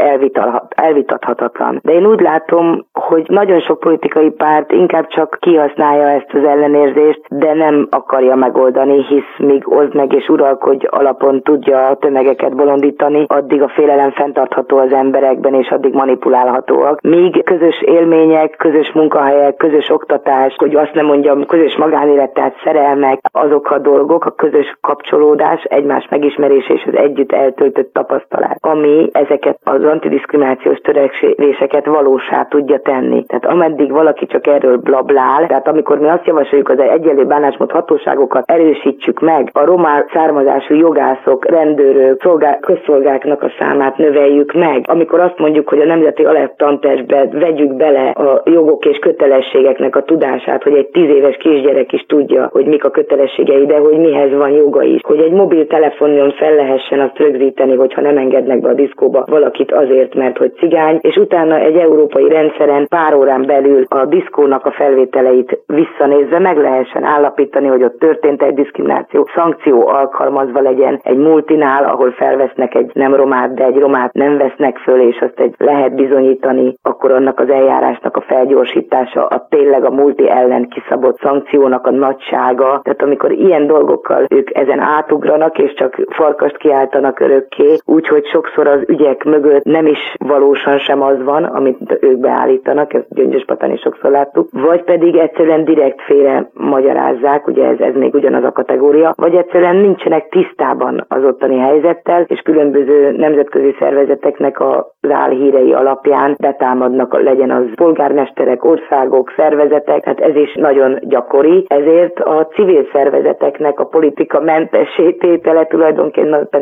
elvitathatatlan. De én úgy látom, hogy nagyon sok politikai párt inkább csak kihasználja ezt az ellenérzést, de nem akarja megoldani, hisz míg oszd meg és uralkodj alapon tudja a tömegeket bolondítani, addig a félelem fenntartható az emberekben, és addig manipulálhatóak. Míg közös élmények, közös munkahelyek, közös oktatás, hogy azt nem mondjam, közös magánélet, tehát szerelmek, azok a dolgok, a közös kapcsolódás, egymás megismerés és az együtt eltöltött tapasztalat, ami ezeket az antidiszkriminációs törekvéseket valósá tudja tenni. Tehát ameddig valaki csak erről blablál, tehát amikor mi azt javasoljuk, az egyenlő bánásmód hatóságokat erősítsük meg, a román származású jogászok, rendőrök, szolgál, közszolgáknak a számát növeljük meg, amikor azt mondjuk, hogy a Nemzeti Alaptantestbe vegyük bele a jogok és kötelességeknek a tudását, hogy egy tíz éves kisgyerek is tudja, hogy mik a kötelességei, de hogy mihez van joga is, hogy egy mobiltelefonon fel lehessen azt rögzíteni, hogyha nem engednek be a diszkóba valakit azért, mert hogy cigány, és utána egy európai rendszeren pár órán belül a diszkónak a felvételeit visszanézve meg lehessen állapítani, hogy ott történt egy diszkrimináció, szankció alkalmazva legyen egy multinál, ahol felvesznek egy nem romát, de egy romát nem vesznek föl, és azt egy lehet bizonyítani, akkor annak az eljárásnak a felgyorsítása, a tényleg a multi ellen kiszabott szankciónak a nagysága. Tehát amikor ilyen dolgokkal ők ezen átugranak, és csak farkast kiáltanak örökké, úgyhogy sokszor az ügyek mögött nem is valósan sem az van, amit ők beállítanak, ezt Gyöngyöspatán is sokszor láttuk, vagy pedig egyszerűen direkt félre magyarázzák, ugye ez, ez még ugyanaz a kategória, vagy egyszerűen nincsenek tisztában az ottani helyzettel, és különböző nemzetközi szervezeteknek a álhírei alapján betámadnak, legyen az polgármesterek, országok, szervezetek, hát ez is nagyon gyakori, ezért a civil szervezeteknek a politika mentesítétele tulajdonképpen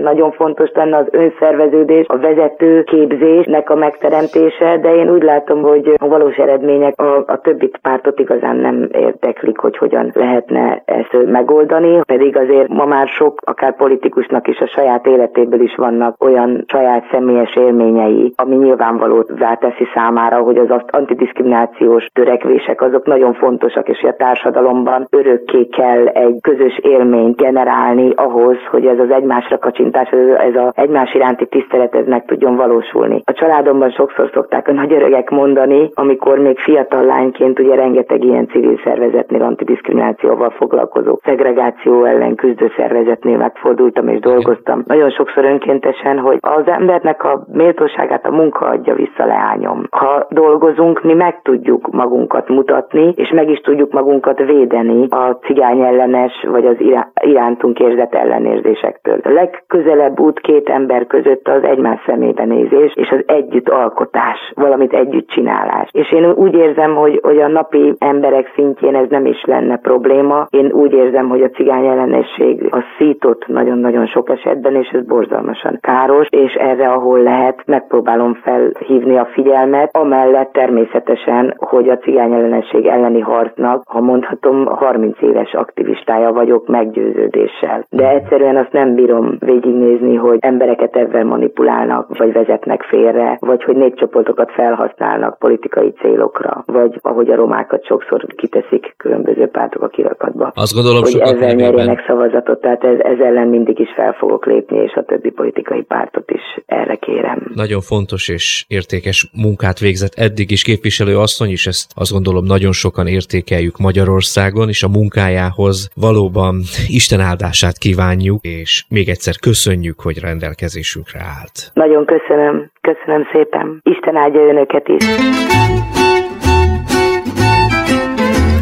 nagyon fontos lenne az önszerveződés, a vezető képzésnek a megteremtése, de én úgy látom, hogy a valós eredmények a, a többi pártot igazán nem érdeklik, hogy hogyan lehetne ezt megoldani, pedig azért ma már sok, akár politikusnak is a saját életéből is vannak olyan saját személyes élményei, ami nyilvánvaló teszi számára, hogy az antidiszkriminációs törekvések azok nagyon fontosak, és a társadalomban örökké kell egy közös élményt generálni ahhoz, hogy ez az egy egymásra kacsintás, ez, a egymás iránti tisztelet, ez meg tudjon valósulni. A családomban sokszor szokták a nagy öregek mondani, amikor még fiatal lányként ugye rengeteg ilyen civil szervezetnél antidiszkriminációval foglalkozó, szegregáció ellen küzdő szervezetnél megfordultam és dolgoztam. Nagyon sokszor önkéntesen, hogy az embernek a méltóságát a munka adja vissza leányom. Ha dolgozunk, mi meg tudjuk magunkat mutatni, és meg is tudjuk magunkat védeni a cigány ellenes, vagy az irántunk érzett ellenérzésektől. Legközelebb út két ember között az egymás szemébe nézés, és az együtt alkotás, valamit együtt csinálás. És én úgy érzem, hogy, hogy a napi emberek szintjén ez nem is lenne probléma. Én úgy érzem, hogy a cigány ellenesség a szított nagyon-nagyon sok esetben, és ez borzalmasan káros, és erre, ahol lehet, megpróbálom felhívni a figyelmet, amellett természetesen, hogy a cigány ellenesség elleni harcnak, ha mondhatom, 30 éves aktivistája vagyok meggyőződéssel. De egyszerűen azt nem bírom végignézni, hogy embereket ebben manipulálnak, vagy vezetnek félre, vagy hogy népcsoportokat felhasználnak politikai célokra, vagy ahogy a romákat sokszor kiteszik különböző pártok a kirakatba. Azt gondolom, hogy ezzel nyerjenek szavazatot, tehát ez, ez ellen mindig is fel fogok lépni, és a többi politikai pártot is erre kérem. Nagyon fontos és értékes munkát végzett eddig is képviselő asszony is, ezt azt gondolom nagyon sokan értékeljük Magyarországon, és a munkájához valóban Isten áldását kívánjuk, és még egyszer köszönjük, hogy rendelkezésünkre állt. Nagyon köszönöm, köszönöm szépen. Isten áldja önöket is.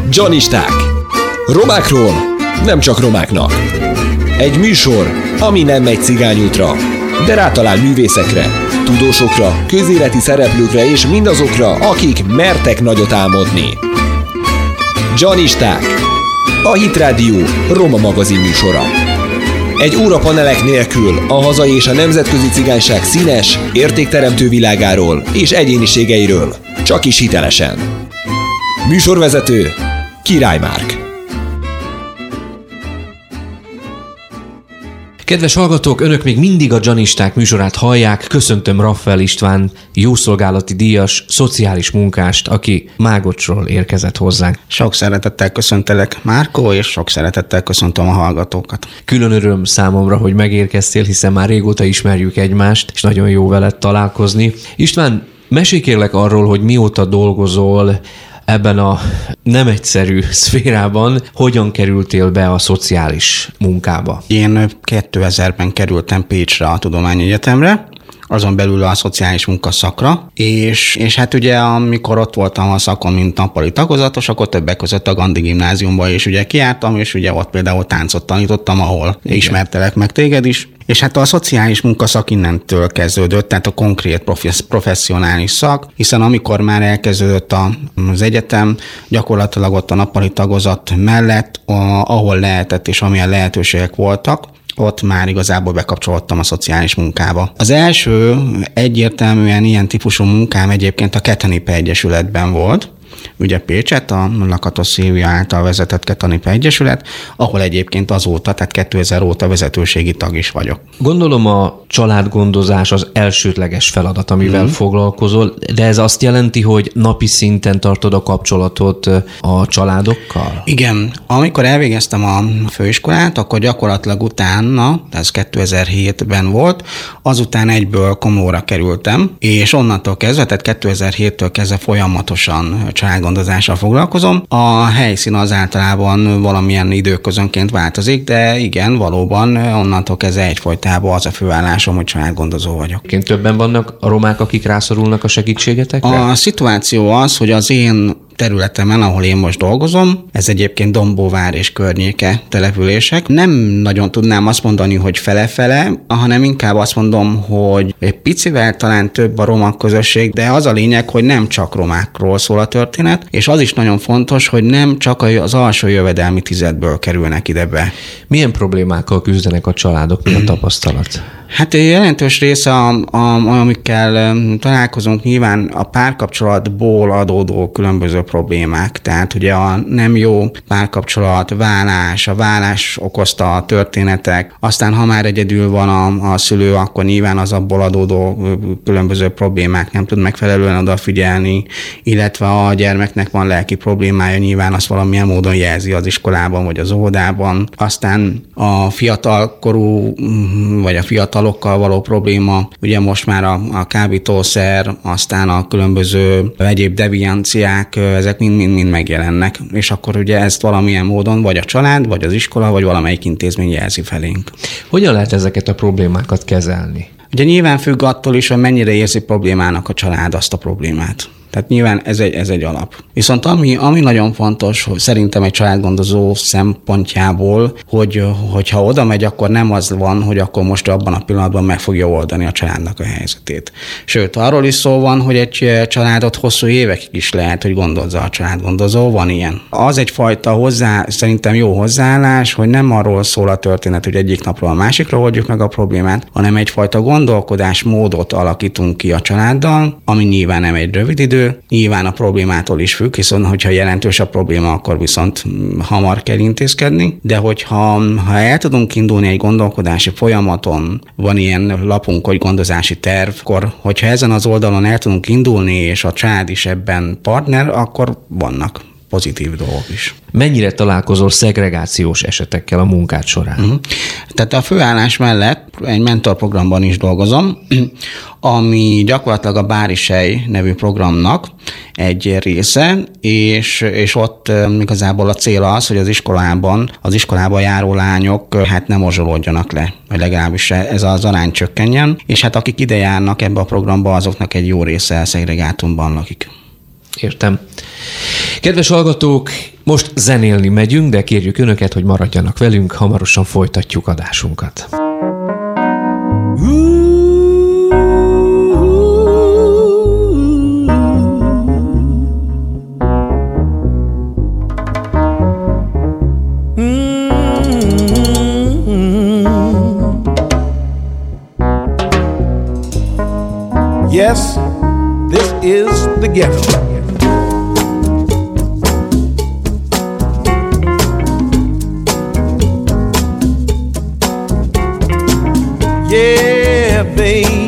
Janisták. Romákról nem csak romáknak. Egy műsor, ami nem megy cigányútra, de rátalál művészekre, tudósokra, közéleti szereplőkre és mindazokra, akik mertek nagyot álmodni. Janisták. A Hit Radio Roma magazin műsora. Egy óra panelek nélkül a hazai és a nemzetközi cigányság színes, értékteremtő világáról és egyéniségeiről. Csak is hitelesen. Műsorvezető Király Márk. Kedves hallgatók, önök még mindig a Janisták műsorát hallják. Köszöntöm Rafael István, jószolgálati díjas, szociális munkást, aki Mágocsról érkezett hozzánk. Sok szeretettel köszöntelek, Márkó, és sok szeretettel köszöntöm a hallgatókat. Külön öröm számomra, hogy megérkeztél, hiszen már régóta ismerjük egymást, és nagyon jó veled találkozni. István, mesélj kérlek arról, hogy mióta dolgozol ebben a nem egyszerű szférában hogyan kerültél be a szociális munkába? Én 2000-ben kerültem Pécsre a Tudományegyetemre, azon belül a szociális munkaszakra, és, és hát ugye amikor ott voltam a szakon, mint nappali tagozatos, akkor többek között a Gandhi gimnáziumban is ugye kiártam, és ugye ott például táncot tanítottam, ahol Igen. ismertelek meg téged is, és hát a szociális munkaszak innentől kezdődött, tehát a konkrét professzionális szak, hiszen amikor már elkezdődött az egyetem, gyakorlatilag ott a nappali tagozat mellett, ahol lehetett és amilyen lehetőségek voltak, ott már igazából bekapcsolódtam a szociális munkába. Az első egyértelműen ilyen típusú munkám egyébként a Ketenipe Egyesületben volt, ugye Pécset, a Lakatos Szilvia által vezetett Ketanipe Egyesület, ahol egyébként azóta, tehát 2000 óta vezetőségi tag is vagyok. Gondolom a családgondozás az elsődleges feladat, amivel mm. foglalkozol, de ez azt jelenti, hogy napi szinten tartod a kapcsolatot a családokkal? Igen. Amikor elvégeztem a főiskolát, akkor gyakorlatilag utána, ez 2007-ben volt, azután egyből komóra kerültem, és onnantól kezdve, tehát 2007-től kezdve folyamatosan családgondozással foglalkozom. A helyszín az általában valamilyen időközönként változik, de igen, valóban onnantól kezdve egyfolytában az a főállásom, hogy családgondozó vagyok. Ként többen vannak a romák, akik rászorulnak a segítségetekre? A szituáció az, hogy az én területemen, ahol én most dolgozom, ez egyébként Dombóvár és környéke települések. Nem nagyon tudnám azt mondani, hogy fele-fele, hanem inkább azt mondom, hogy egy picivel talán több a roma közösség, de az a lényeg, hogy nem csak romákról szól a történet, és az is nagyon fontos, hogy nem csak az alsó jövedelmi tizedből kerülnek ide be. Milyen problémákkal küzdenek a családok, mi a tapasztalat? Hát jelentős része, a, a, amikkel találkozunk, nyilván a párkapcsolatból adódó különböző problémák. Tehát ugye a nem jó párkapcsolat, vállás, a vállás okozta a történetek, aztán ha már egyedül van a, a szülő, akkor nyilván az abból adódó különböző problémák nem tud megfelelően odafigyelni, illetve a gyermeknek van lelki problémája, nyilván azt valamilyen módon jelzi az iskolában vagy az óvodában. Aztán a fiatalkorú vagy a fiatalokkal való probléma, ugye most már a, a kábítószer, aztán a különböző egyéb devianciák, ezek mind-mind megjelennek, és akkor ugye ezt valamilyen módon vagy a család, vagy az iskola, vagy valamelyik intézmény jelzi felénk. Hogyan lehet ezeket a problémákat kezelni? Ugye nyilván függ attól is, hogy mennyire érzi problémának a család azt a problémát. Tehát nyilván ez egy, ez egy alap. Viszont ami, ami nagyon fontos, hogy szerintem egy családgondozó szempontjából, hogy hogyha oda megy, akkor nem az van, hogy akkor most abban a pillanatban meg fogja oldani a családnak a helyzetét. Sőt, arról is szó van, hogy egy családot hosszú évekig is lehet, hogy gondozza a családgondozó, van ilyen. Az egyfajta hozzá, szerintem jó hozzáállás, hogy nem arról szól a történet, hogy egyik napról a másikra oldjuk meg a problémát, hanem egyfajta gondolkodásmódot alakítunk ki a családdal, ami nyilván nem egy rövid idő, Nyilván a problémától is függ, hiszen hogyha jelentős a probléma, akkor viszont hamar kell intézkedni, de hogyha ha el tudunk indulni egy gondolkodási folyamaton, van ilyen lapunk, hogy gondozási terv, akkor hogyha ezen az oldalon el tudunk indulni, és a család is ebben partner, akkor vannak pozitív dolgok is. Mennyire találkozol szegregációs esetekkel a munkád során? Uh-huh. Tehát a főállás mellett egy mentorprogramban is dolgozom, ami gyakorlatilag a Bárisej nevű programnak egy része, és, és ott igazából a cél az, hogy az iskolában, az iskolába járó lányok hát nem mozsolódjanak le, vagy legalábbis ez az arány csökkenjen, és hát akik ide járnak ebbe a programba, azoknak egy jó része szegregátumban lakik. Értem. Kedves hallgatók, most zenélni megyünk, de kérjük Önöket, hogy maradjanak velünk, hamarosan folytatjuk adásunkat. Yes, this is the ghetto. Yeah, babe.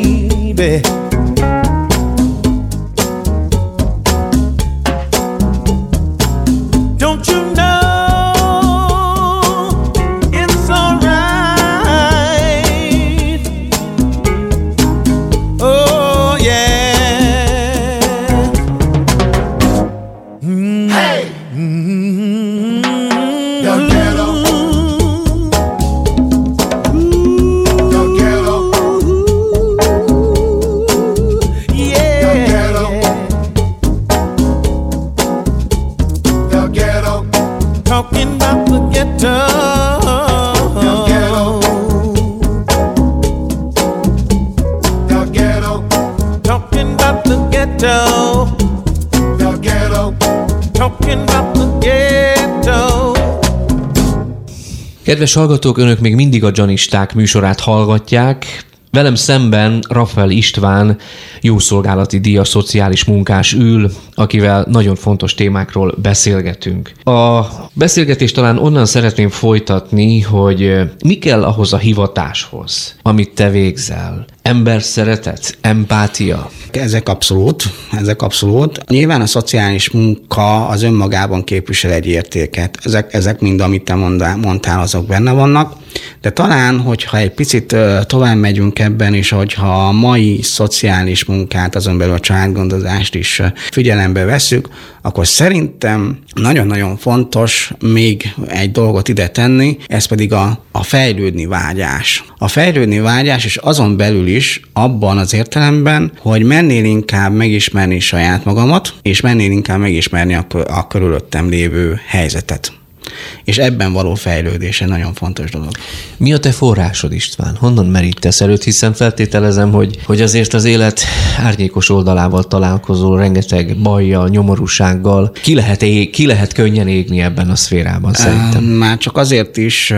Kedves hallgatók, önök még mindig a Janisták műsorát hallgatják. Velem szemben Rafael István, jószolgálati díja szociális munkás ül, akivel nagyon fontos témákról beszélgetünk. A beszélgetést talán onnan szeretném folytatni, hogy mi kell ahhoz a hivatáshoz, amit te végzel. Ember szeretet, empátia. Ezek abszolút, ezek abszolút. Nyilván a szociális munka az önmagában képvisel egy értéket. Ezek, ezek mind, amit te mondtál, azok benne vannak. De talán, hogyha egy picit tovább megyünk ebben, és hogyha a mai szociális munkát, azon belül a családgondozást is figyelembe veszük, akkor szerintem nagyon-nagyon fontos még egy dolgot ide tenni, ez pedig a, a fejlődni vágyás. A fejlődni vágyás, és azon belül is abban az értelemben, hogy mennél inkább megismerni saját magamat, és mennél inkább megismerni a, a körülöttem lévő helyzetet és ebben való fejlődése nagyon fontos dolog. Mi a te forrásod, István? Honnan merítesz előtt? Hiszen feltételezem, hogy, hogy azért az élet árnyékos oldalával találkozol, rengeteg bajjal, nyomorúsággal. Ki lehet, ég, ki lehet könnyen égni ebben a szférában szerintem? Már csak azért is,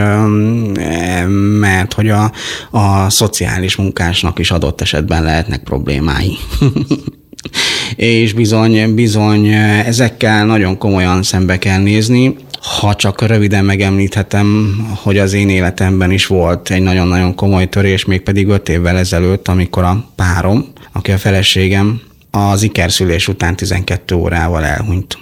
mert hogy a, a szociális munkásnak is adott esetben lehetnek problémái. és bizony, bizony ezekkel nagyon komolyan szembe kell nézni. Ha csak röviden megemlíthetem, hogy az én életemben is volt egy nagyon-nagyon komoly törés, mégpedig öt évvel ezelőtt, amikor a párom, aki a feleségem, az ikerszülés után 12 órával elhunyt.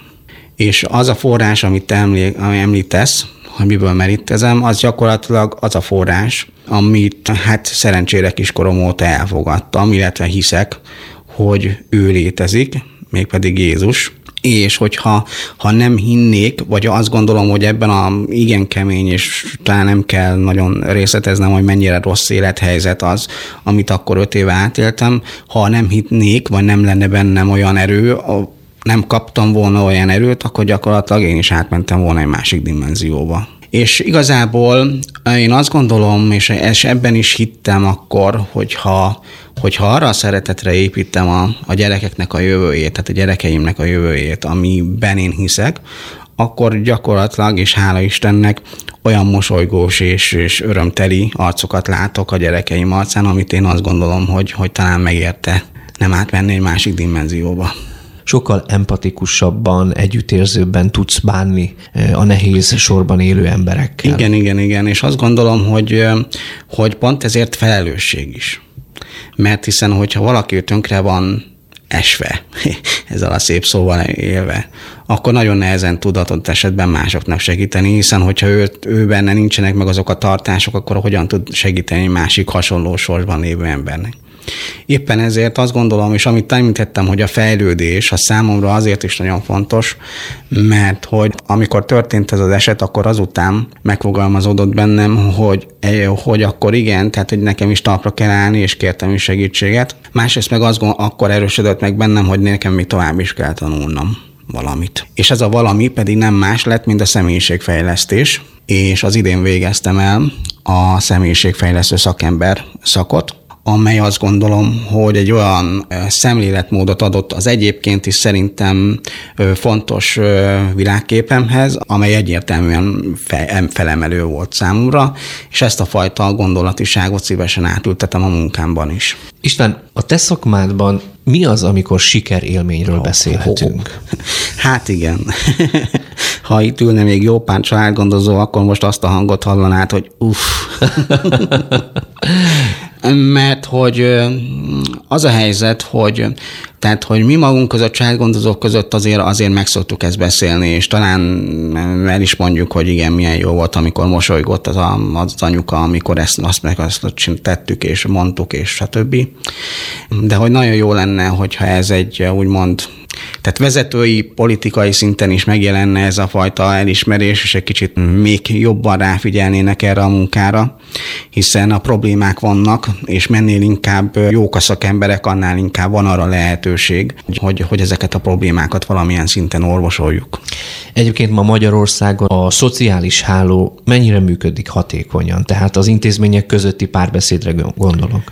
És az a forrás, amit emlé, említesz, hogy miből merítezem, az gyakorlatilag az a forrás, amit hát szerencsére kiskorom óta elfogadtam, illetve hiszek, hogy ő létezik, mégpedig Jézus, és hogyha ha nem hinnék, vagy azt gondolom, hogy ebben a igen kemény, és talán nem kell nagyon részleteznem, hogy mennyire rossz élethelyzet az, amit akkor öt éve átéltem, ha nem hitnék, vagy nem lenne bennem olyan erő, nem kaptam volna olyan erőt, akkor gyakorlatilag én is átmentem volna egy másik dimenzióba. És igazából én azt gondolom, és ebben is hittem akkor, hogyha, hogyha arra a szeretetre építem a, a gyerekeknek a jövőjét, tehát a gyerekeimnek a jövőjét, amiben én hiszek, akkor gyakorlatilag, és hála Istennek, olyan mosolygós és, és örömteli arcokat látok a gyerekeim arcán, amit én azt gondolom, hogy, hogy talán megérte nem átmenni egy másik dimenzióba sokkal empatikusabban, együttérzőbben tudsz bánni a nehéz sorban élő emberekkel. Igen, igen, igen, és azt gondolom, hogy, hogy pont ezért felelősség is. Mert hiszen, hogyha valaki tönkre van esve, ezzel a szép szóval élve, akkor nagyon nehezen tud esetben másoknak segíteni, hiszen hogyha ő, ő benne nincsenek meg azok a tartások, akkor hogyan tud segíteni másik hasonló sorsban lévő embernek. Éppen ezért azt gondolom, és amit említettem, hogy a fejlődés a számomra azért is nagyon fontos, mert hogy amikor történt ez az eset, akkor azután megfogalmazódott bennem, hogy, hogy akkor igen, tehát hogy nekem is talpra kell állni, és kértem is segítséget. Másrészt meg az akkor erősödött meg bennem, hogy nekem még tovább is kell tanulnom valamit. És ez a valami pedig nem más lett, mint a személyiségfejlesztés, és az idén végeztem el a személyiségfejlesztő szakember szakot, amely azt gondolom, hogy egy olyan szemléletmódot adott az egyébként is szerintem fontos világképemhez, amely egyértelműen felemelő volt számomra, és ezt a fajta gondolatiságot szívesen átültetem a munkámban is. Isten, a te szakmádban mi az, amikor sikerélményről oh, beszélhetünk? Oh. Hát igen. ha itt ülne még jó pár családgondozó, akkor most azt a hangot hallanád, hogy uff. mert hogy az a helyzet, hogy tehát, hogy mi magunk között, családgondozók között azért, azért meg szoktuk ezt beszélni, és talán el is mondjuk, hogy igen, milyen jó volt, amikor mosolygott az, a, az anyuka, amikor ezt, azt meg azt tettük, és mondtuk, és stb. De hogy nagyon jó lenne, hogyha ez egy úgymond tehát vezetői, politikai szinten is megjelenne ez a fajta elismerés, és egy kicsit még jobban ráfigyelnének erre a munkára, hiszen a problémák vannak, és mennél inkább jók a szakemberek, annál inkább van arra lehetőség, hogy, hogy ezeket a problémákat valamilyen szinten orvosoljuk. Egyébként ma Magyarországon a szociális háló mennyire működik hatékonyan? Tehát az intézmények közötti párbeszédre gondolok.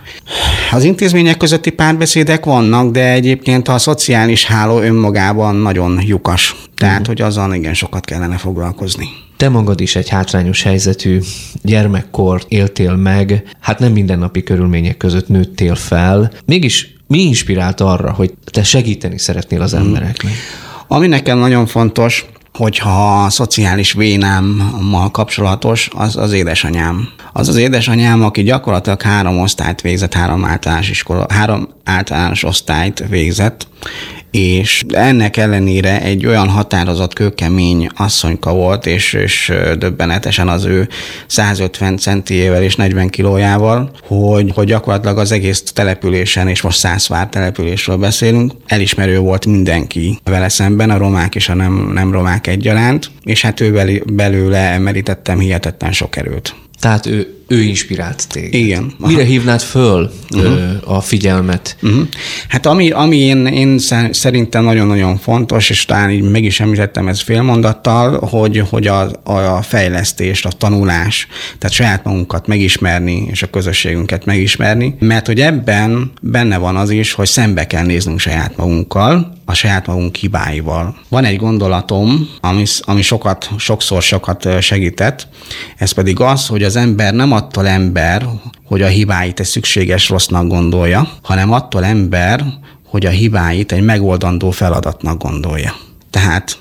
Az intézmények közötti párbeszédek vannak, de egyébként a szociális háló önmagában nagyon lyukas. Tehát, hogy azzal igen sokat kellene foglalkozni. Te magad is egy hátrányos helyzetű gyermekkort éltél meg, hát nem mindennapi körülmények között nőttél fel. Mégis mi inspirált arra, hogy te segíteni szeretnél az hmm. embereknek? Ami nekem nagyon fontos, hogyha a szociális vénámmal kapcsolatos, az az édesanyám. Az az édesanyám, aki gyakorlatilag három osztályt végzett, három általános iskola, három általános osztályt végzett, és ennek ellenére egy olyan határozott kőkemény asszonyka volt, és, és döbbenetesen az ő 150 centiével és 40 kilójával, hogy, hogy gyakorlatilag az egész településen, és most Szászvár településről beszélünk, elismerő volt mindenki vele szemben, a romák és a nem, nem romák egyaránt, és hát ő belőle merítettem hihetetlen sok erőt. Tehát ő, ő inspirált téged. Igen. Aha. Mire hívnád föl uh-huh. a figyelmet? Uh-huh. Hát ami, ami én, én szerintem nagyon-nagyon fontos, és talán így meg is említettem ez félmondattal, hogy, hogy a, a fejlesztés, a tanulás, tehát saját magunkat megismerni, és a közösségünket megismerni, mert hogy ebben benne van az is, hogy szembe kell néznünk saját magunkkal, a saját magunk hibáival. Van egy gondolatom, ami, ami sokat, sokszor sokat segített, ez pedig az, hogy az ember nem attól ember, hogy a hibáit egy szükséges rossznak gondolja, hanem attól ember, hogy a hibáit egy megoldandó feladatnak gondolja. Tehát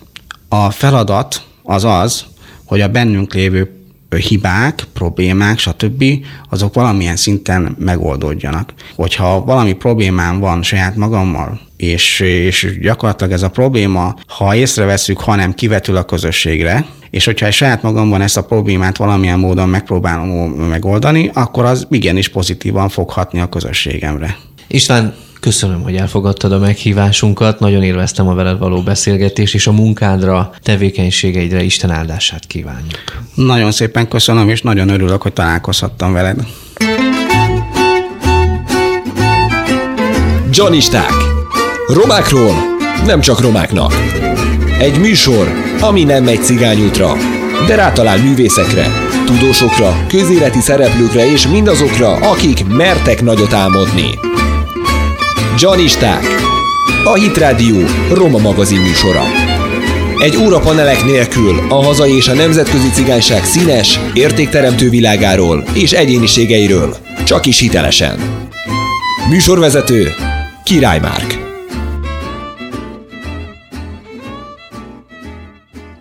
a feladat az az, hogy a bennünk lévő hibák, problémák, stb. azok valamilyen szinten megoldódjanak. Hogyha valami problémám van saját magammal, és, és gyakorlatilag ez a probléma, ha észreveszünk, hanem kivetül a közösségre, és hogyha egy saját magamban ezt a problémát valamilyen módon megpróbálom megoldani, akkor az igenis pozitívan fog hatni a közösségemre. István, Köszönöm, hogy elfogadtad a meghívásunkat, nagyon élveztem a veled való beszélgetést, és a munkádra, tevékenységeidre Isten áldását kívánjuk. Nagyon szépen köszönöm, és nagyon örülök, hogy találkozhattam veled. Janisták. Romákról nem csak romáknak. Egy műsor, ami nem megy cigányútra, de rátalál művészekre, tudósokra, közéleti szereplőkre és mindazokra, akik mertek nagyot álmodni. Janisták. A Hit Roma magazin műsora. Egy órapanelek nélkül a hazai és a nemzetközi cigányság színes, értékteremtő világáról és egyéniségeiről. Csak is hitelesen. Műsorvezető Király Márk.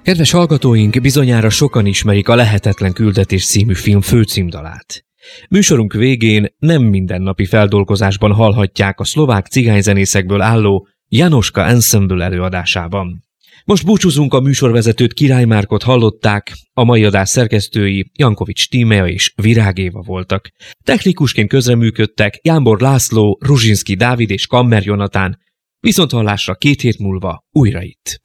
Kedves hallgatóink, bizonyára sokan ismerik a Lehetetlen Küldetés című film főcímdalát. Műsorunk végén nem mindennapi feldolgozásban hallhatják a szlovák cigányzenészekből álló Janoska Ensemble előadásában. Most búcsúzunk a műsorvezetőt Király Márkot hallották, a mai adás szerkesztői Jankovics Tímea és Virágéva voltak. Technikusként közreműködtek Jánbor László, Ruzsinski Dávid és Kammer Jonatán, viszont hallásra két hét múlva újra itt.